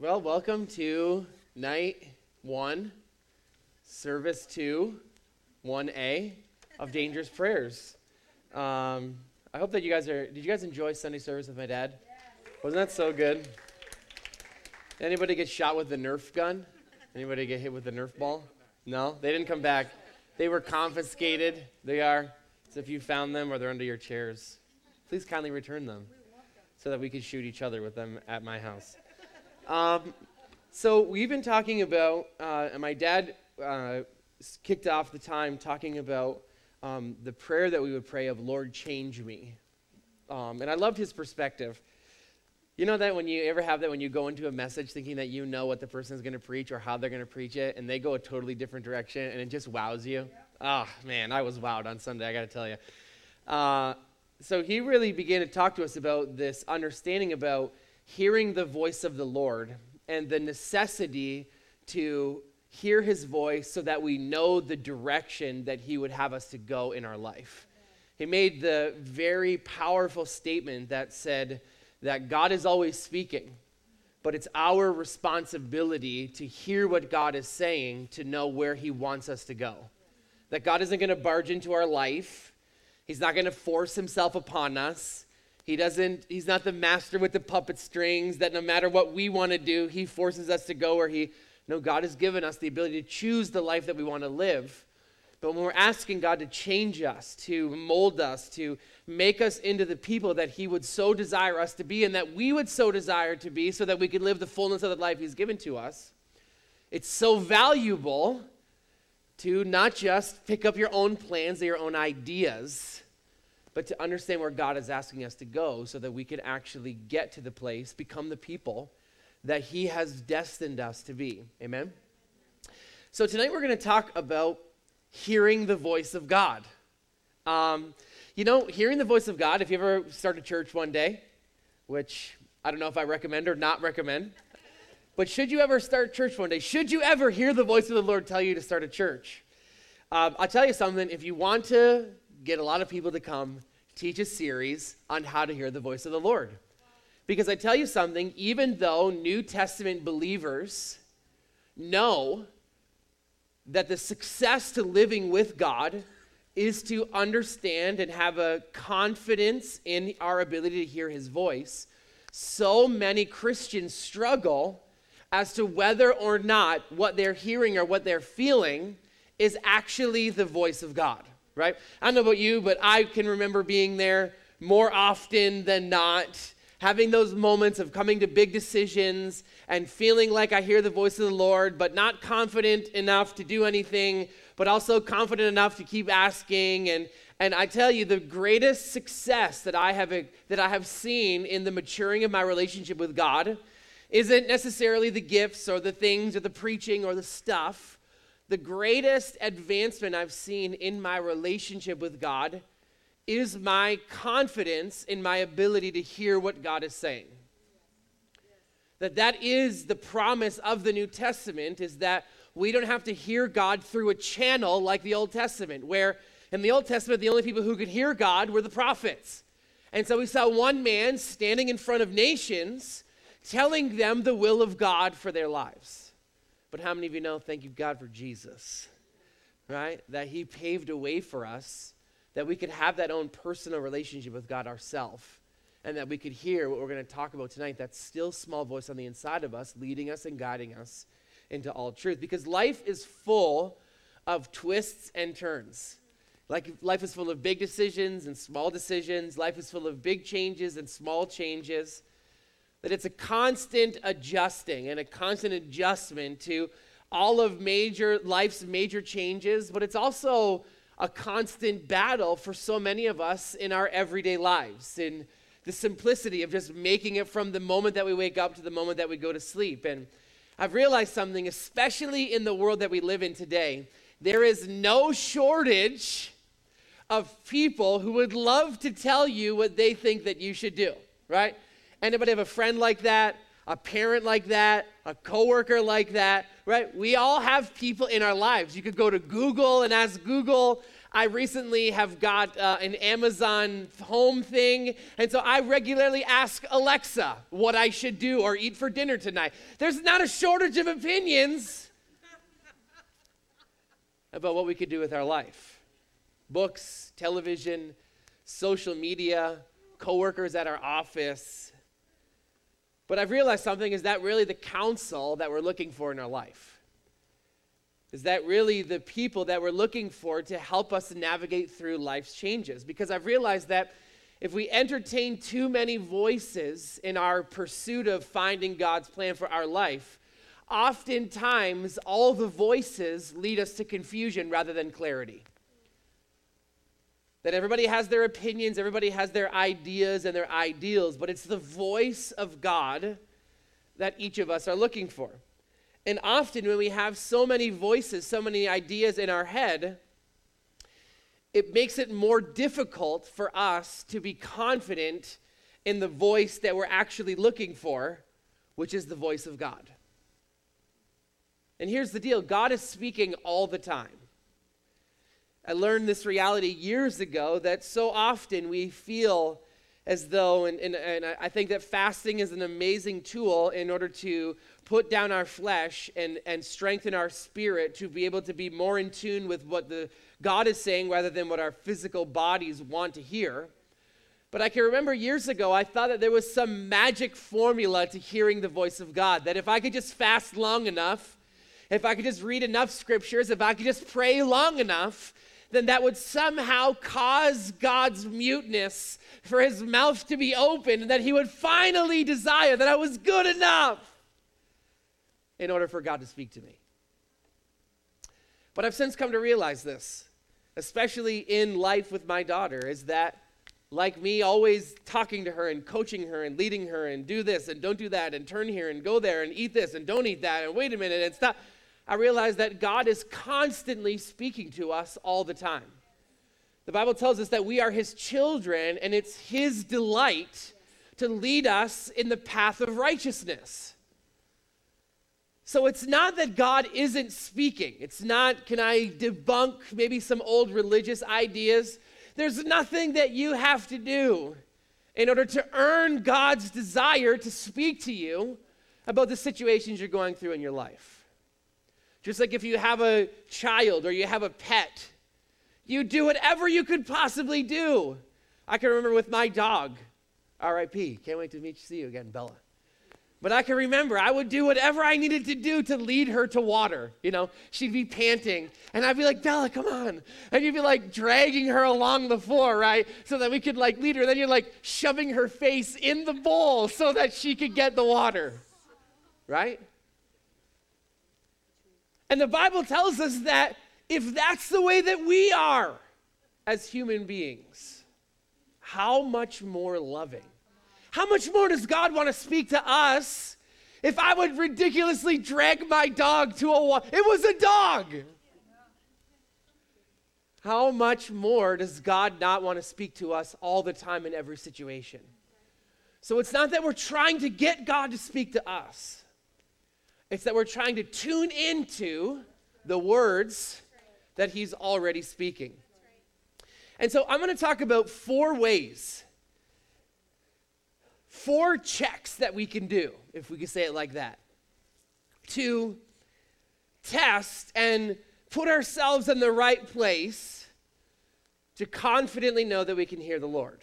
Well, welcome to night one, service two, 1A of Dangerous Prayers. Um, I hope that you guys are. Did you guys enjoy Sunday service with my dad? Wasn't that so good? Anybody get shot with the Nerf gun? Anybody get hit with the Nerf ball? No, they didn't come back. They were confiscated. They are. So if you found them or they're under your chairs, please kindly return them so that we could shoot each other with them at my house. Um, so we've been talking about, uh, and my dad uh, kicked off the time talking about um, the prayer that we would pray of, Lord, change me. Um, and I loved his perspective. You know that when you ever have that when you go into a message thinking that you know what the person is going to preach or how they're going to preach it, and they go a totally different direction, and it just wows you? Oh, man, I was wowed on Sunday, I got to tell you. Uh, so he really began to talk to us about this understanding about hearing the voice of the Lord and the necessity to hear his voice so that we know the direction that he would have us to go in our life. He made the very powerful statement that said that God is always speaking, but it's our responsibility to hear what God is saying to know where he wants us to go. That God isn't going to barge into our life He's not going to force himself upon us. He doesn't, he's not the master with the puppet strings that no matter what we want to do, he forces us to go where he, no, God has given us the ability to choose the life that we want to live. But when we're asking God to change us, to mold us, to make us into the people that He would so desire us to be and that we would so desire to be so that we could live the fullness of the life He's given to us, it's so valuable to not just pick up your own plans or your own ideas, but to understand where God is asking us to go so that we can actually get to the place, become the people that He has destined us to be. Amen? So tonight we're going to talk about hearing the voice of God. Um, you know, hearing the voice of God, if you ever start a church one day, which I don't know if I recommend or not recommend, but should you ever start church one day, should you ever hear the voice of the Lord tell you to start a church? Um, I'll tell you something. If you want to get a lot of people to come, teach a series on how to hear the voice of the Lord. Because I tell you something, even though New Testament believers know that the success to living with God is to understand and have a confidence in our ability to hear his voice, so many Christians struggle as to whether or not what they're hearing or what they're feeling is actually the voice of God, right? I don't know about you, but I can remember being there more often than not, having those moments of coming to big decisions and feeling like I hear the voice of the Lord, but not confident enough to do anything, but also confident enough to keep asking. And, and I tell you, the greatest success that I have, that I have seen in the maturing of my relationship with God isn't necessarily the gifts or the things or the preaching or the stuff. The greatest advancement I've seen in my relationship with God is my confidence in my ability to hear what God is saying. That that is the promise of the New Testament is that we don't have to hear God through a channel like the Old Testament where in the Old Testament the only people who could hear God were the prophets. And so we saw one man standing in front of nations telling them the will of God for their lives. But how many of you know, thank you, God, for Jesus, right? That He paved a way for us that we could have that own personal relationship with God ourselves and that we could hear what we're going to talk about tonight that still small voice on the inside of us, leading us and guiding us into all truth. Because life is full of twists and turns. Like life is full of big decisions and small decisions. Life is full of big changes and small changes that it's a constant adjusting and a constant adjustment to all of major life's major changes, but it's also a constant battle for so many of us in our everyday lives in the simplicity of just making it from the moment that we wake up to the moment that we go to sleep. And I've realized something, especially in the world that we live in today, there is no shortage of people who would love to tell you what they think that you should do, right? Anybody have a friend like that? A parent like that? A coworker like that? Right? We all have people in our lives. You could go to Google and ask Google, I recently have got uh, an Amazon home thing, and so I regularly ask Alexa what I should do or eat for dinner tonight. There's not a shortage of opinions about what we could do with our life books, television, social media, coworkers at our office. But I've realized something is that really the counsel that we're looking for in our life? Is that really the people that we're looking for to help us navigate through life's changes? Because I've realized that if we entertain too many voices in our pursuit of finding God's plan for our life, oftentimes all the voices lead us to confusion rather than clarity that everybody has their opinions, everybody has their ideas and their ideals, but it's the voice of God that each of us are looking for. And often, when we have so many voices, so many ideas in our head, it makes it more difficult for us to be confident in the voice that we're actually looking for, which is the voice of God. And here's the deal God is speaking all the time. I learned this reality years ago that so often we feel as though, and, and, and I think that fasting is an amazing tool in order to put down our flesh and, and strengthen our spirit to be able to be more in tune with what the God is saying rather than what our physical bodies want to hear. But I can remember years ago, I thought that there was some magic formula to hearing the voice of God. That if I could just fast long enough, if I could just read enough scriptures, if I could just pray long enough, then that would somehow cause God's muteness for his mouth to be open and that he would finally desire that I was good enough in order for God to speak to me. But I've since come to realize this, especially in life with my daughter, is that like me, always talking to her and coaching her and leading her and do this and don't do that and turn here and go there and eat this and don't eat that and wait a minute and stop. I realize that God is constantly speaking to us all the time. The Bible tells us that we are His children, and it's His delight to lead us in the path of righteousness. So it's not that God isn't speaking. It's not, can I debunk maybe some old religious ideas? There's nothing that you have to do in order to earn God's desire to speak to you about the situations you're going through in your life. Just like if you have a child or you have a pet, you do whatever you could possibly do. I can remember with my dog, RIP, can't wait to meet you, see you again, Bella. But I can remember I would do whatever I needed to do to lead her to water. You know, she'd be panting, and I'd be like, Bella, come on. And you'd be like dragging her along the floor, right? So that we could like lead her. Then you're like shoving her face in the bowl so that she could get the water, right? And the Bible tells us that if that's the way that we are as human beings, how much more loving? How much more does God want to speak to us if I would ridiculously drag my dog to a wall? It was a dog. How much more does God not want to speak to us all the time in every situation? So it's not that we're trying to get God to speak to us. It's that we're trying to tune into the words that he's already speaking. And so I'm going to talk about four ways, four checks that we can do, if we could say it like that, to test and put ourselves in the right place to confidently know that we can hear the Lord.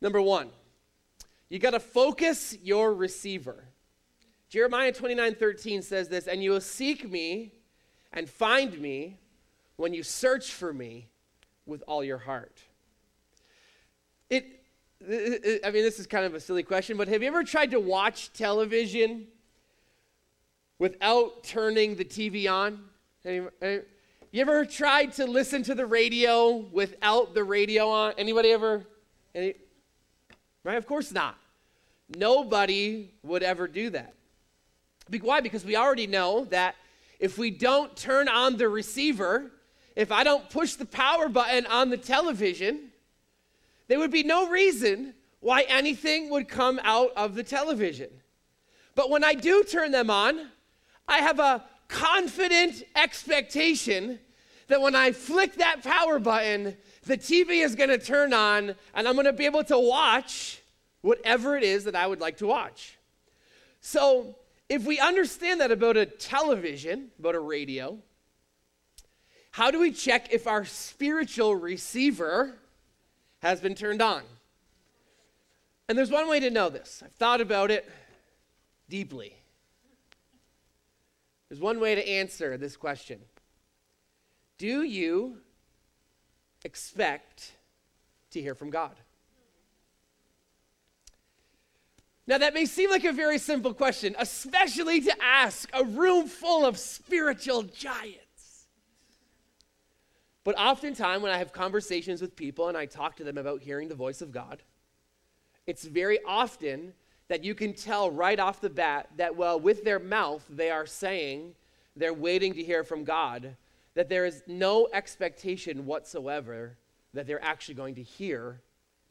Number one, you got to focus your receiver. Jeremiah 29 13 says this, and you will seek me and find me when you search for me with all your heart. It, it, I mean, this is kind of a silly question, but have you ever tried to watch television without turning the TV on? You ever tried to listen to the radio without the radio on? Anybody ever? Any, right? Of course not. Nobody would ever do that. Why? Because we already know that if we don't turn on the receiver, if I don't push the power button on the television, there would be no reason why anything would come out of the television. But when I do turn them on, I have a confident expectation that when I flick that power button, the TV is going to turn on and I'm going to be able to watch whatever it is that I would like to watch. So, if we understand that about a television, about a radio, how do we check if our spiritual receiver has been turned on? And there's one way to know this. I've thought about it deeply. There's one way to answer this question Do you expect to hear from God? Now, that may seem like a very simple question, especially to ask a room full of spiritual giants. But oftentimes, when I have conversations with people and I talk to them about hearing the voice of God, it's very often that you can tell right off the bat that, well, with their mouth, they are saying they're waiting to hear from God, that there is no expectation whatsoever that they're actually going to hear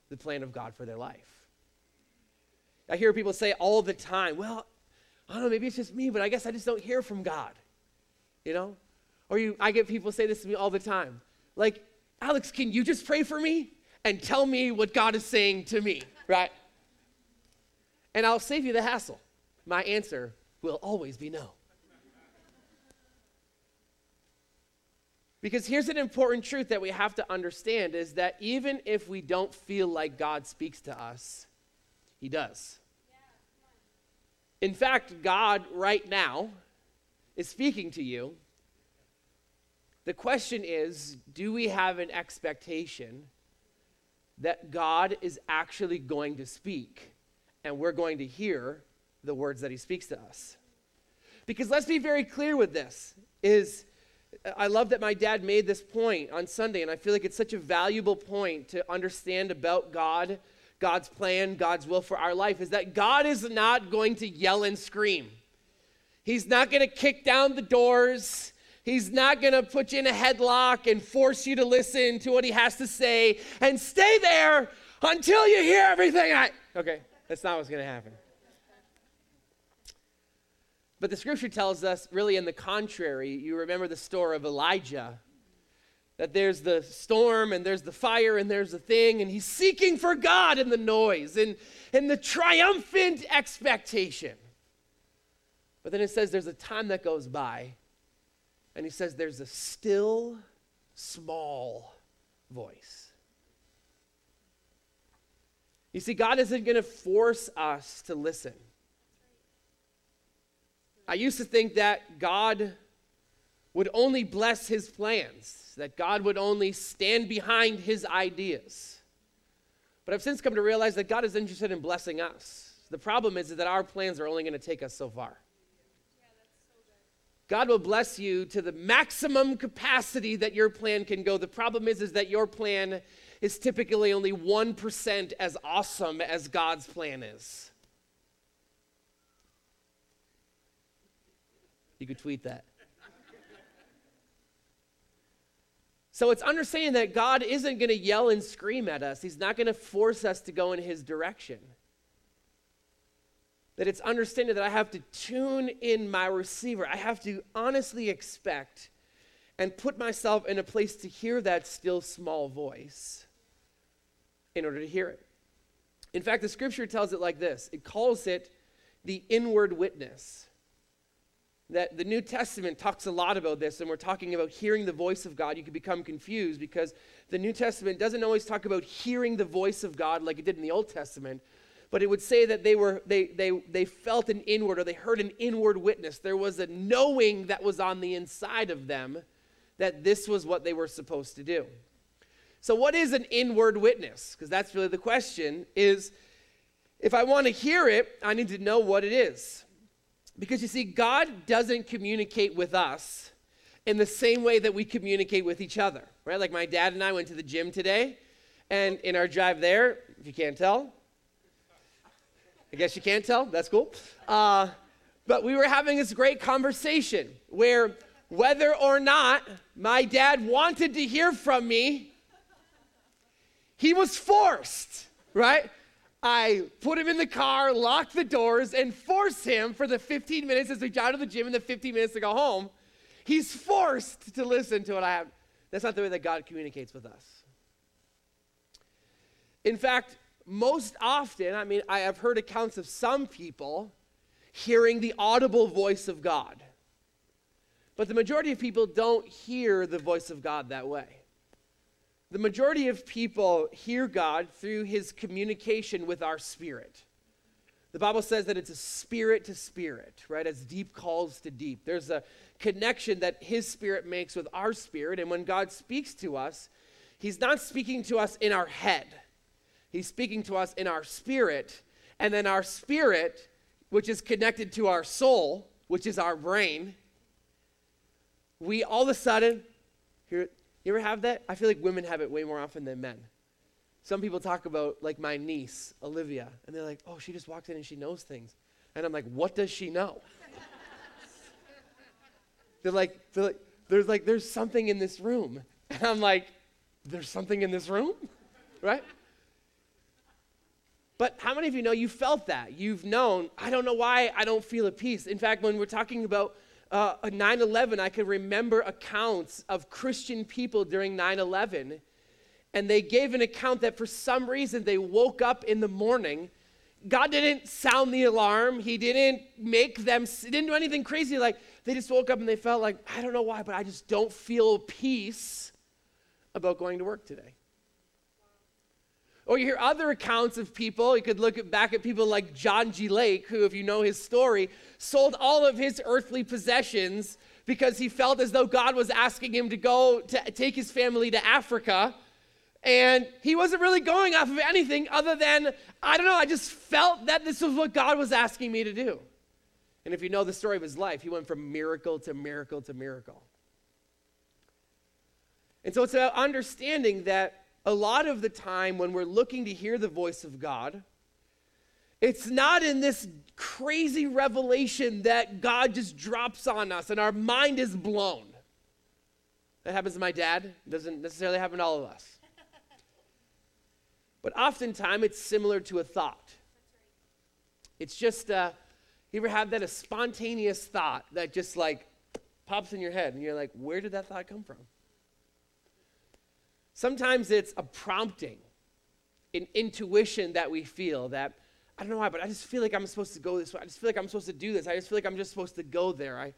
the plan of God for their life. I hear people say all the time, well, I don't know, maybe it's just me, but I guess I just don't hear from God. You know? Or you, I get people say this to me all the time. Like, Alex, can you just pray for me and tell me what God is saying to me, right? And I'll save you the hassle. My answer will always be no. Because here's an important truth that we have to understand is that even if we don't feel like God speaks to us, he does. In fact, God right now is speaking to you. The question is do we have an expectation that God is actually going to speak and we're going to hear the words that he speaks to us? Because let's be very clear with this is I love that my dad made this point on Sunday and I feel like it's such a valuable point to understand about God God's plan, God's will for our life is that God is not going to yell and scream. He's not going to kick down the doors. He's not going to put you in a headlock and force you to listen to what he has to say and stay there until you hear everything I. Okay, that's not what's going to happen. But the scripture tells us, really, in the contrary, you remember the story of Elijah that there's the storm and there's the fire and there's the thing, and he's seeking for God in the noise and, and the triumphant expectation. But then it says there's a time that goes by, and he says there's a still, small voice. You see, God isn't going to force us to listen. I used to think that God would only bless his plans that God would only stand behind his ideas. But I've since come to realize that God is interested in blessing us. The problem is that our plans are only going to take us so far. God will bless you to the maximum capacity that your plan can go. The problem is, is that your plan is typically only 1% as awesome as God's plan is. You could tweet that. So it's understanding that God isn't going to yell and scream at us, He's not going to force us to go in His direction. That it's understanding that I have to tune in my receiver. I have to honestly expect and put myself in a place to hear that still small voice in order to hear it. In fact, the scripture tells it like this it calls it the inward witness that the New Testament talks a lot about this, and we're talking about hearing the voice of God. You can become confused because the New Testament doesn't always talk about hearing the voice of God like it did in the Old Testament, but it would say that they were they they they felt an inward or they heard an inward witness. There was a knowing that was on the inside of them that this was what they were supposed to do. So what is an inward witness? Because that's really the question is if I want to hear it, I need to know what it is. Because you see, God doesn't communicate with us in the same way that we communicate with each other, right? Like my dad and I went to the gym today, and in our drive there, if you can't tell, I guess you can't tell, that's cool. Uh, but we were having this great conversation where whether or not my dad wanted to hear from me, he was forced, right? I put him in the car, lock the doors, and force him for the 15 minutes as we drive to the gym and the 15 minutes to go home. He's forced to listen to what I have. That's not the way that God communicates with us. In fact, most often, I mean, I have heard accounts of some people hearing the audible voice of God. But the majority of people don't hear the voice of God that way. The majority of people hear God through his communication with our spirit. The Bible says that it's a spirit to spirit, right? As deep calls to deep. There's a connection that his spirit makes with our spirit. And when God speaks to us, he's not speaking to us in our head, he's speaking to us in our spirit. And then our spirit, which is connected to our soul, which is our brain, we all of a sudden, here, you ever have that? I feel like women have it way more often than men. Some people talk about, like my niece, Olivia, and they're like, oh, she just walks in and she knows things. And I'm like, what does she know? they're, like, they're like, there's like, there's something in this room. And I'm like, there's something in this room? right? But how many of you know you felt that? You've known, I don't know why I don't feel at peace. In fact, when we're talking about uh, 9 11, I can remember accounts of Christian people during 9 11 and they gave an account that for some reason they woke up in the morning. God didn't sound the alarm. He didn't make them, he didn't do anything crazy. Like they just woke up and they felt like, I don't know why, but I just don't feel peace about going to work today. Or you hear other accounts of people, you could look back at people like John G. Lake, who, if you know his story, sold all of his earthly possessions because he felt as though God was asking him to go to take his family to Africa and he wasn't really going off of anything other than, I don't know, I just felt that this was what God was asking me to do. And if you know the story of his life, he went from miracle to miracle to miracle. And so it's about understanding that a lot of the time when we're looking to hear the voice of God, it's not in this crazy revelation that God just drops on us and our mind is blown. That happens to my dad. It doesn't necessarily happen to all of us. But oftentimes it's similar to a thought. It's just, uh, you ever have that a spontaneous thought that just like pops in your head and you're like, where did that thought come from? Sometimes it's a prompting, an intuition that we feel that, I don't know why, but I just feel like I'm supposed to go this way. I just feel like I'm supposed to do this. I just feel like I'm just supposed to go there. I,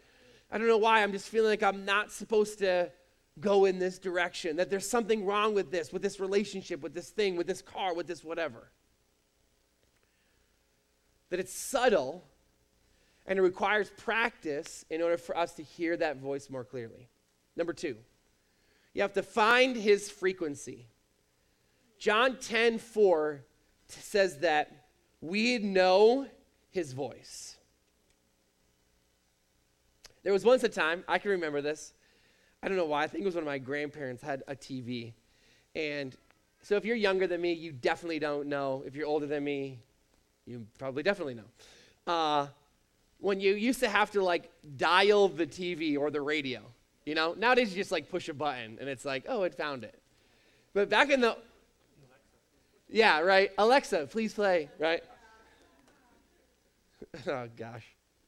I don't know why. I'm just feeling like I'm not supposed to go in this direction, that there's something wrong with this, with this relationship, with this thing, with this car, with this whatever. That it's subtle and it requires practice in order for us to hear that voice more clearly. Number two, you have to find his frequency. John 10 4 says that we know his voice. There was once a time, I can remember this, I don't know why. I think it was one of my grandparents had a TV. And so if you're younger than me, you definitely don't know. If you're older than me, you probably definitely know. Uh, when you used to have to like dial the TV or the radio, you know, nowadays you just like push a button and it's like, oh, it found it. But back in the, yeah, right. Alexa, please play, right? oh gosh,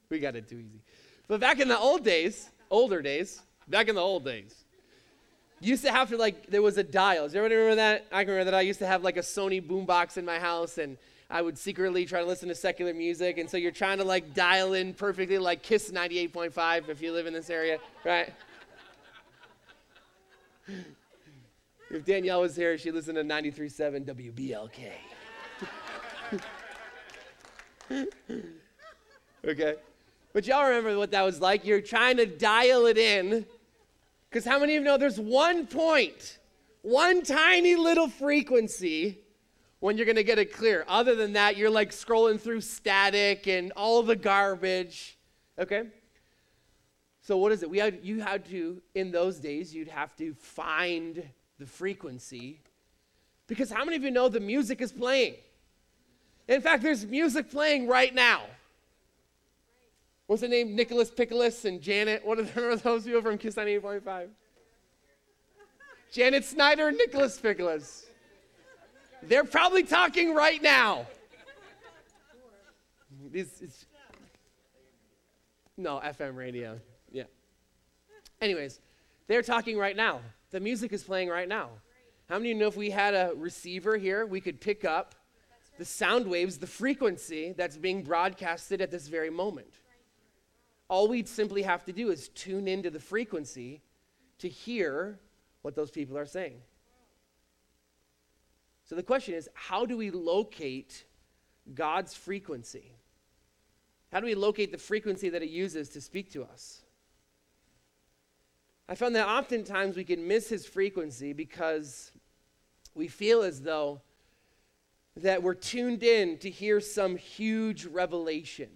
we got it too easy. But back in the old days, older days, back in the old days. Used to have to like there was a dial. Does everybody remember that? I can remember that I used to have like a Sony boombox in my house and I would secretly try to listen to secular music, and so you're trying to like dial in perfectly, like Kiss 98.5 if you live in this area, right? If Danielle was here, she'd listen to 93.7 WBLK. okay? But y'all remember what that was like? You're trying to dial it in because how many of you know there's one point, one tiny little frequency when you're going to get it clear? Other than that, you're like scrolling through static and all the garbage. Okay? So what is it? We had you had to in those days you'd have to find the frequency because how many of you know the music is playing? In fact, there's music playing right now. What's the name? Nicholas Pickles and Janet. What are those people from Kiss 98.5? Janet Snyder and Nicholas Pickles. They're probably talking right now. No, FM radio. Anyways, They're talking right now. The music is playing right now. How many of you know if we had a receiver here, we could pick up the sound waves, the frequency that's being broadcasted at this very moment? All we'd simply have to do is tune into the frequency to hear what those people are saying. So the question is how do we locate God's frequency? How do we locate the frequency that He uses to speak to us? I found that oftentimes we can miss His frequency because we feel as though that we're tuned in to hear some huge revelation.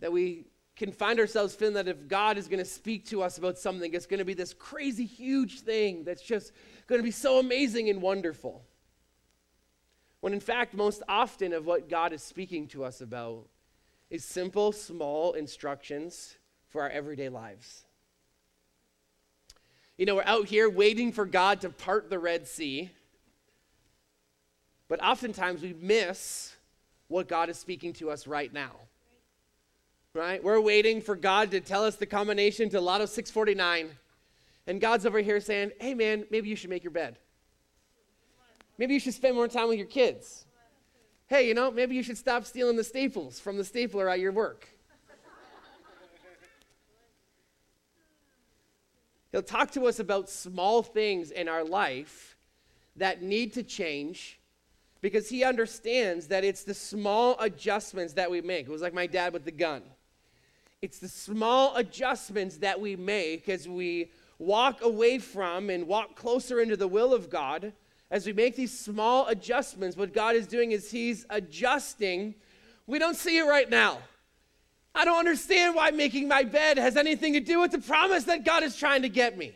That we can find ourselves feeling that if God is going to speak to us about something, it's going to be this crazy, huge thing that's just going to be so amazing and wonderful. When in fact, most often of what God is speaking to us about is simple, small instructions for our everyday lives. You know, we're out here waiting for God to part the Red Sea, but oftentimes we miss what God is speaking to us right now right? We're waiting for God to tell us the combination to Lotto 649. And God's over here saying, hey, man, maybe you should make your bed. Maybe you should spend more time with your kids. Hey, you know, maybe you should stop stealing the staples from the stapler at your work. He'll talk to us about small things in our life that need to change because he understands that it's the small adjustments that we make. It was like my dad with the gun. It's the small adjustments that we make as we walk away from and walk closer into the will of God. As we make these small adjustments, what God is doing is He's adjusting. We don't see it right now. I don't understand why making my bed has anything to do with the promise that God is trying to get me.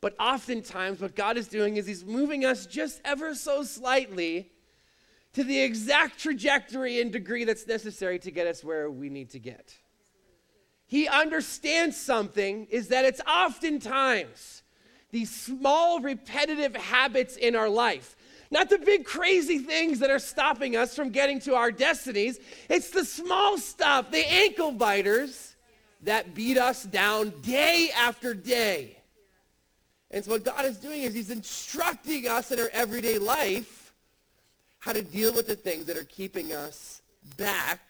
But oftentimes, what God is doing is He's moving us just ever so slightly to the exact trajectory and degree that's necessary to get us where we need to get. He understands something is that it's oftentimes these small repetitive habits in our life. Not the big crazy things that are stopping us from getting to our destinies. It's the small stuff, the ankle biters that beat us down day after day. And so what God is doing is he's instructing us in our everyday life how to deal with the things that are keeping us back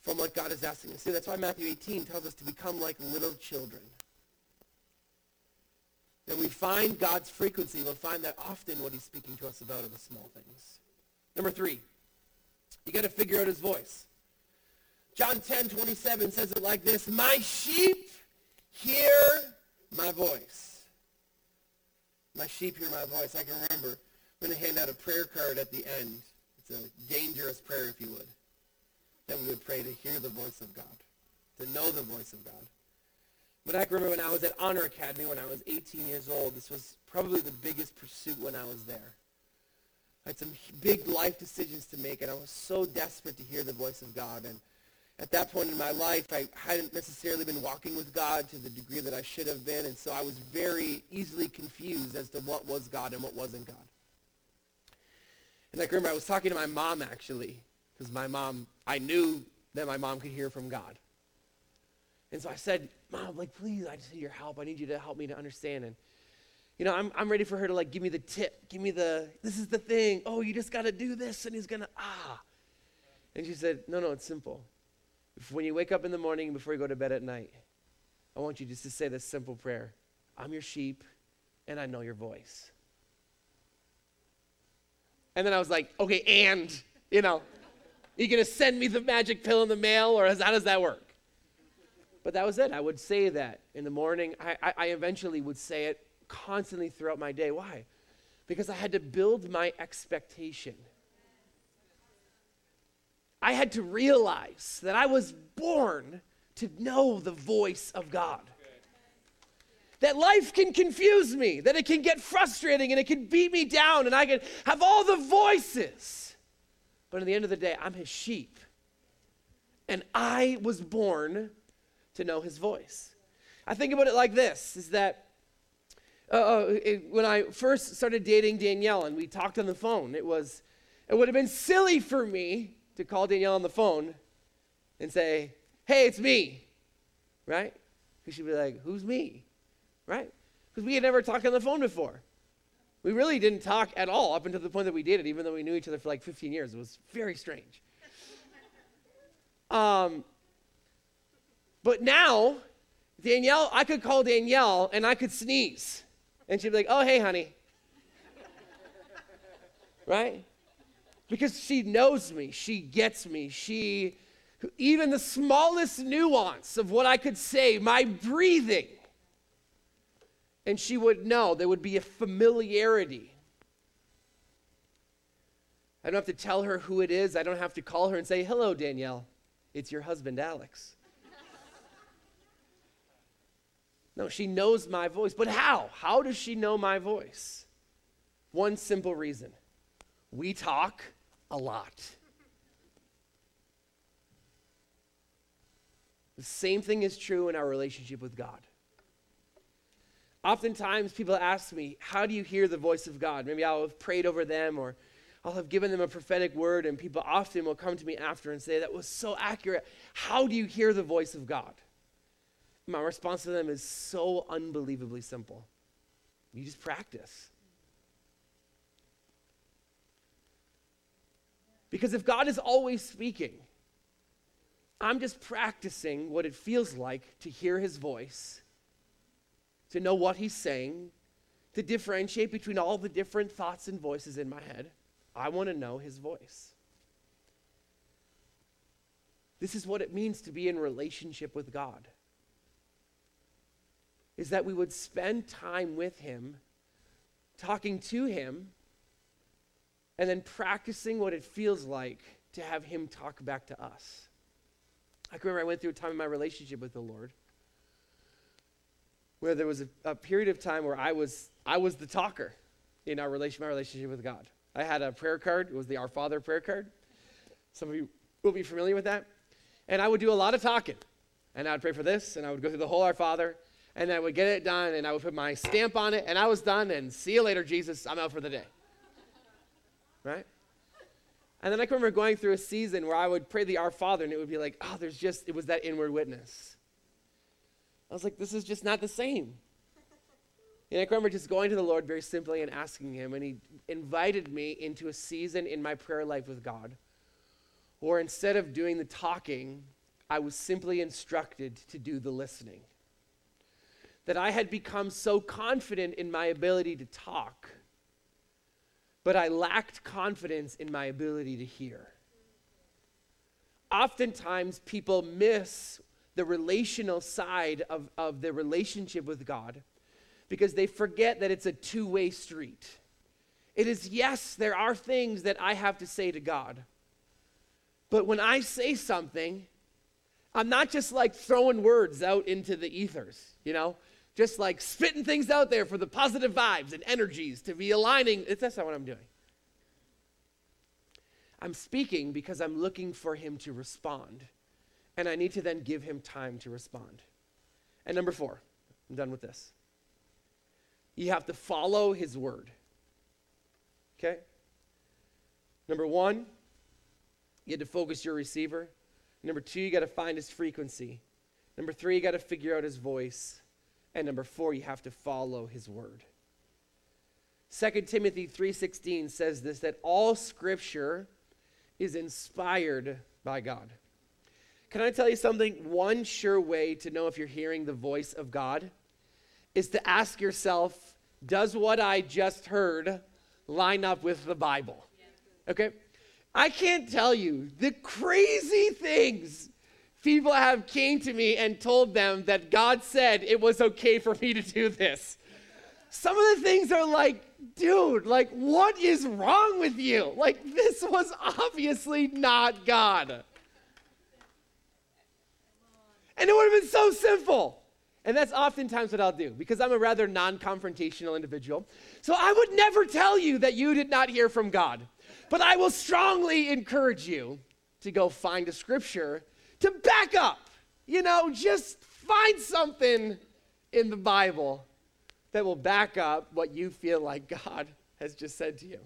from what God is asking us to. Do. That's why Matthew 18 tells us to become like little children. That we find God's frequency, we'll find that often what he's speaking to us about are the small things. Number three, you got to figure out his voice. John 10, 27 says it like this, My sheep hear my voice. My sheep hear my voice. I can remember I'm going to hand out a prayer card at the end. It's a dangerous prayer, if you would. That we would pray to hear the voice of God, to know the voice of God. But I can remember when I was at Honor Academy when I was 18 years old. This was probably the biggest pursuit when I was there. I had some big life decisions to make, and I was so desperate to hear the voice of God. And at that point in my life, I hadn't necessarily been walking with God to the degree that I should have been, and so I was very easily confused as to what was God and what wasn't God. And I remember I was talking to my mom actually, because my mom, I knew that my mom could hear from God. And so I said, Mom, like, please, I just need your help. I need you to help me to understand. And, you know, I'm, I'm ready for her to, like, give me the tip. Give me the, this is the thing. Oh, you just got to do this. And he's going to, ah. And she said, no, no, it's simple. If, when you wake up in the morning before you go to bed at night, I want you just to say this simple prayer I'm your sheep, and I know your voice. And then I was like, okay, and, you know, are you going to send me the magic pill in the mail or how does that work? But that was it. I would say that in the morning. I, I, I eventually would say it constantly throughout my day. Why? Because I had to build my expectation. I had to realize that I was born to know the voice of God that life can confuse me, that it can get frustrating and it can beat me down, and I can have all the voices. But at the end of the day, I'm his sheep. And I was born to know his voice. I think about it like this is that uh, uh it, when I first started dating Danielle and we talked on the phone, it was, it would have been silly for me to call Danielle on the phone and say, hey, it's me, right? Because she'd be like, Who's me? Right? Because we had never talked on the phone before. We really didn't talk at all up until the point that we did it, even though we knew each other for like 15 years. It was very strange. Um, but now, Danielle, I could call Danielle and I could sneeze. And she'd be like, oh, hey, honey. right? Because she knows me, she gets me, she, even the smallest nuance of what I could say, my breathing, and she would know. There would be a familiarity. I don't have to tell her who it is. I don't have to call her and say, Hello, Danielle. It's your husband, Alex. No, she knows my voice. But how? How does she know my voice? One simple reason we talk a lot. The same thing is true in our relationship with God. Oftentimes, people ask me, How do you hear the voice of God? Maybe I'll have prayed over them or I'll have given them a prophetic word, and people often will come to me after and say, That was so accurate. How do you hear the voice of God? My response to them is so unbelievably simple. You just practice. Because if God is always speaking, I'm just practicing what it feels like to hear his voice to know what he's saying, to differentiate between all the different thoughts and voices in my head. I want to know his voice. This is what it means to be in relationship with God. Is that we would spend time with him, talking to him, and then practicing what it feels like to have him talk back to us. I can remember I went through a time in my relationship with the Lord where there was a, a, period of time where I was, I was the talker in our relation, my relationship with God. I had a prayer card. It was the Our Father prayer card. Some of you will be familiar with that. And I would do a lot of talking. And I would pray for this, and I would go through the whole Our Father, and I would get it done, and I would put my stamp on it, and I was done, and see you later, Jesus. I'm out for the day. Right? And then I can remember going through a season where I would pray the Our Father, and it would be like, oh, there's just, it was that inward witness. I was like, this is just not the same. And I can remember just going to the Lord very simply and asking Him, and He invited me into a season in my prayer life with God where instead of doing the talking, I was simply instructed to do the listening. That I had become so confident in my ability to talk, but I lacked confidence in my ability to hear. Oftentimes, people miss the relational side of, of the relationship with God because they forget that it's a two way street. It is, yes, there are things that I have to say to God. But when I say something, I'm not just like throwing words out into the ethers, you know, just like spitting things out there for the positive vibes and energies to be aligning. That's not what I'm doing. I'm speaking because I'm looking for him to respond and I need to then give him time to respond. And number four, I'm done with this. You have to follow his word. Okay? Number one, you had to focus your receiver. Number two, you got to find his frequency. Number three, you got to figure out his voice. And number four, you have to follow his word. 2 Timothy 3:16 says this that all scripture is inspired by God. Can I tell you something? One sure way to know if you're hearing the voice of God is to ask yourself, does what I just heard line up with the Bible? Okay? I can't tell you the crazy things people have came to me and told them that God said it was okay for me to do this. Some of the things are like, dude, like what is wrong with you? Like this was obviously not God. And it would have been so simple. And that's oftentimes what I'll do because I'm a rather non confrontational individual. So I would never tell you that you did not hear from God. But I will strongly encourage you to go find a scripture to back up. You know, just find something in the Bible that will back up what you feel like God has just said to you.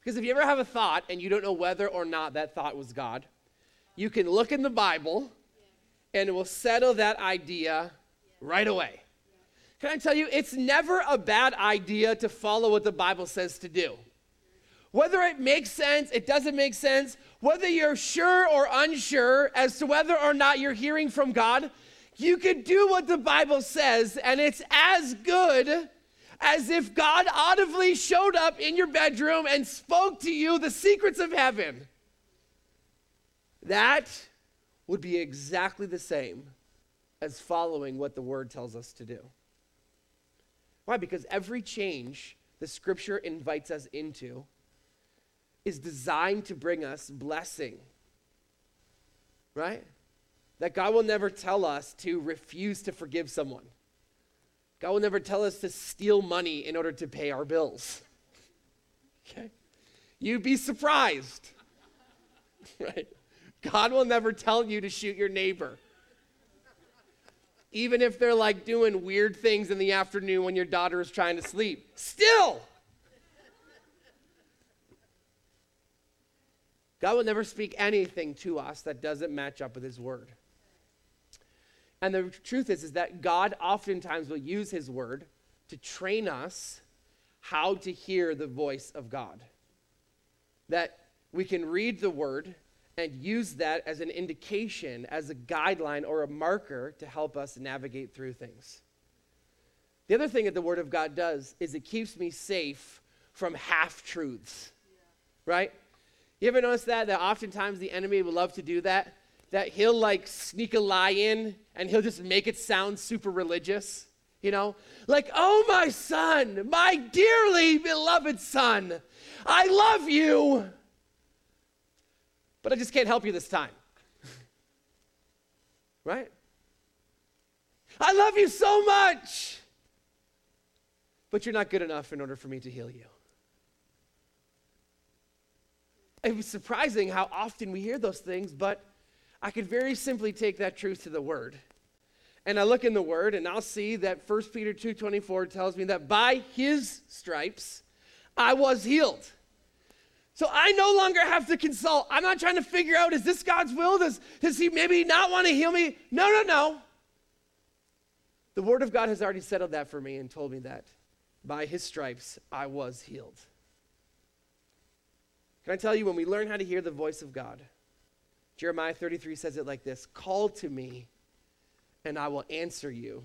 Because if you ever have a thought and you don't know whether or not that thought was God, you can look in the Bible and it will settle that idea right away. Can I tell you, it's never a bad idea to follow what the Bible says to do. Whether it makes sense, it doesn't make sense, whether you're sure or unsure as to whether or not you're hearing from God, you can do what the Bible says, and it's as good as if God audibly showed up in your bedroom and spoke to you the secrets of heaven. That would be exactly the same as following what the Word tells us to do. Why? Because every change the Scripture invites us into is designed to bring us blessing. Right? That God will never tell us to refuse to forgive someone. God will never tell us to steal money in order to pay our bills. Okay? You'd be surprised. right? God will never tell you to shoot your neighbor. Even if they're like doing weird things in the afternoon when your daughter is trying to sleep. Still, God will never speak anything to us that doesn't match up with His Word. And the truth is, is that God oftentimes will use His Word to train us how to hear the voice of God. That we can read the Word and use that as an indication, as a guideline or a marker to help us navigate through things. The other thing that the Word of God does is it keeps me safe from half truths, yeah. right? You ever notice that? That oftentimes the enemy will love to do that? That he'll like sneak a lie in and he'll just make it sound super religious, you know? Like, oh, my son, my dearly beloved son, I love you but I just can't help you this time. right? I love you so much, but you're not good enough in order for me to heal you. It was surprising how often we hear those things, but I could very simply take that truth to the word. And I look in the word and I'll see that 1 Peter 2:24 tells me that by his stripes I was healed. So I no longer have to consult. I'm not trying to figure out is this God's will? Does, does he maybe not want to heal me? No, no, no. The Word of God has already settled that for me and told me that by his stripes I was healed. Can I tell you, when we learn how to hear the voice of God, Jeremiah 33 says it like this Call to me, and I will answer you.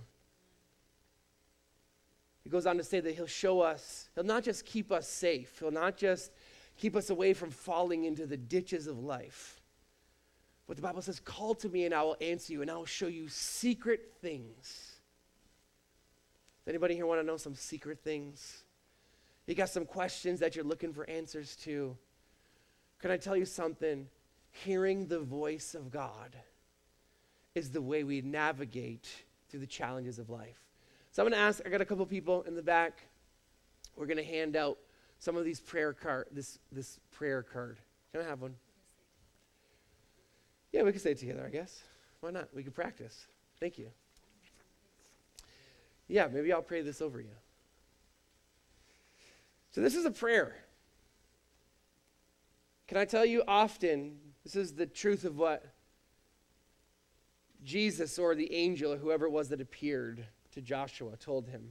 He goes on to say that he'll show us, he'll not just keep us safe, he'll not just keep us away from falling into the ditches of life. But the Bible says, Call to me and I will answer you and I will show you secret things. Does anybody here want to know some secret things? You got some questions that you're looking for answers to. Can I tell you something? Hearing the voice of God is the way we navigate through the challenges of life. So I'm going to ask, I got a couple people in the back. We're going to hand out some of these prayer card, this, this prayer card. Can I have one? Yeah, we can say it together, I guess. Why not? We can practice. Thank you. Yeah, maybe I'll pray this over you. So, this is a prayer. Can I tell you often, this is the truth of what Jesus or the angel or whoever it was that appeared to Joshua told him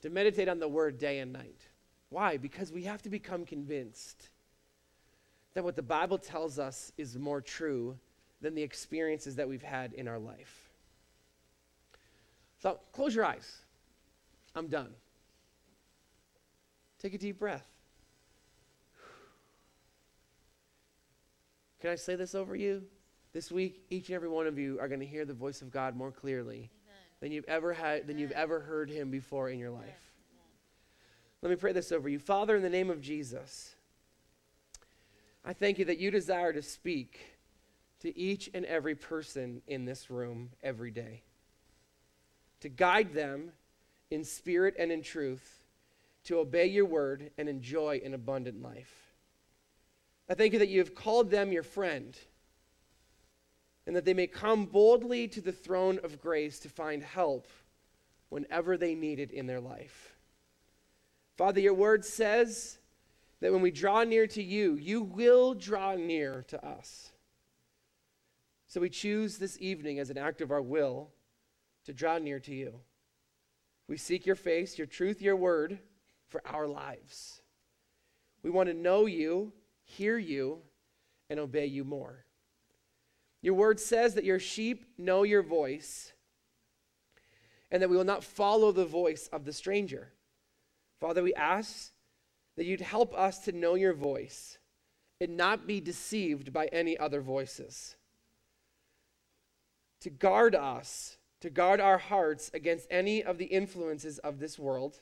to meditate on the word day and night. Why? Because we have to become convinced that what the Bible tells us is more true than the experiences that we've had in our life. So close your eyes. I'm done. Take a deep breath. Can I say this over you? This week, each and every one of you are going to hear the voice of God more clearly Amen. than you've ever had, than you've ever heard Him before in your life. Let me pray this over you. Father, in the name of Jesus, I thank you that you desire to speak to each and every person in this room every day, to guide them in spirit and in truth, to obey your word and enjoy an abundant life. I thank you that you have called them your friend and that they may come boldly to the throne of grace to find help whenever they need it in their life. Father, your word says that when we draw near to you, you will draw near to us. So we choose this evening as an act of our will to draw near to you. We seek your face, your truth, your word for our lives. We want to know you, hear you, and obey you more. Your word says that your sheep know your voice and that we will not follow the voice of the stranger. Father, we ask that you'd help us to know your voice and not be deceived by any other voices to guard us, to guard our hearts against any of the influences of this world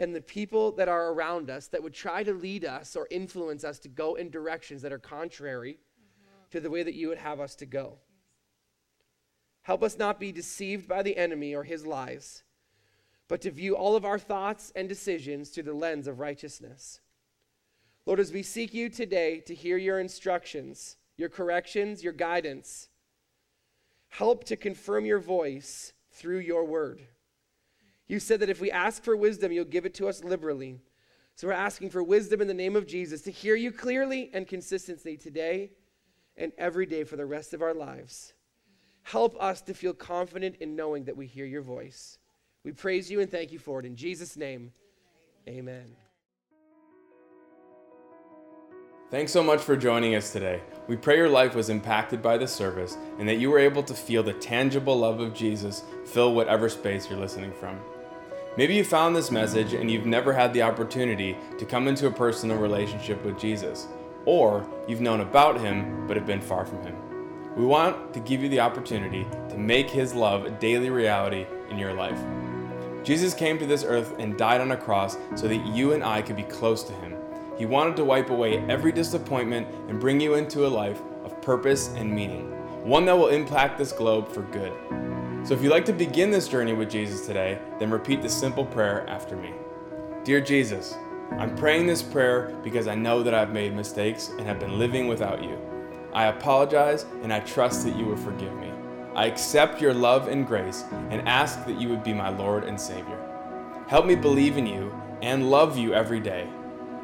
and the people that are around us that would try to lead us or influence us to go in directions that are contrary mm-hmm. to the way that you would have us to go. Help us not be deceived by the enemy or his lies, but to view all of our thoughts and decisions through the lens of righteousness. Lord, as we seek you today to hear your instructions, your corrections, your guidance, help to confirm your voice through your word. You said that if we ask for wisdom, you'll give it to us liberally. So we're asking for wisdom in the name of Jesus to hear you clearly and consistently today and every day for the rest of our lives. Help us to feel confident in knowing that we hear your voice. We praise you and thank you for it. In Jesus' name, amen. Thanks so much for joining us today. We pray your life was impacted by this service and that you were able to feel the tangible love of Jesus fill whatever space you're listening from. Maybe you found this message and you've never had the opportunity to come into a personal relationship with Jesus, or you've known about him but have been far from him. We want to give you the opportunity to make his love a daily reality in your life. Jesus came to this earth and died on a cross so that you and I could be close to him he wanted to wipe away every disappointment and bring you into a life of purpose and meaning, one that will impact this globe for good. So if you'd like to begin this journey with Jesus today, then repeat this simple prayer after me. Dear Jesus, I'm praying this prayer because I know that I've made mistakes and have been living without you. I apologize and I trust that you will forgive me. I accept your love and grace and ask that you would be my Lord and Savior. Help me believe in you and love you every day.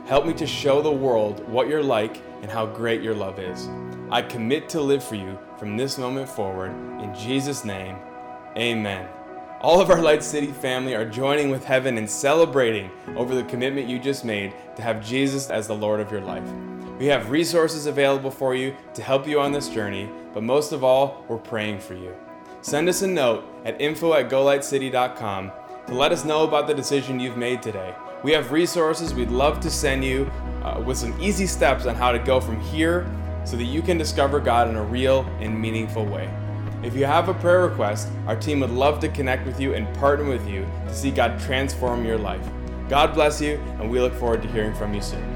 Help me to show the world what you're like and how great your love is. I commit to live for you from this moment forward. In Jesus' name, amen. All of our Light City family are joining with heaven and celebrating over the commitment you just made to have Jesus as the Lord of your life. We have resources available for you to help you on this journey, but most of all, we're praying for you. Send us a note at info at golightcity.com to let us know about the decision you've made today. We have resources we'd love to send you uh, with some easy steps on how to go from here so that you can discover God in a real and meaningful way. If you have a prayer request, our team would love to connect with you and partner with you to see God transform your life. God bless you, and we look forward to hearing from you soon.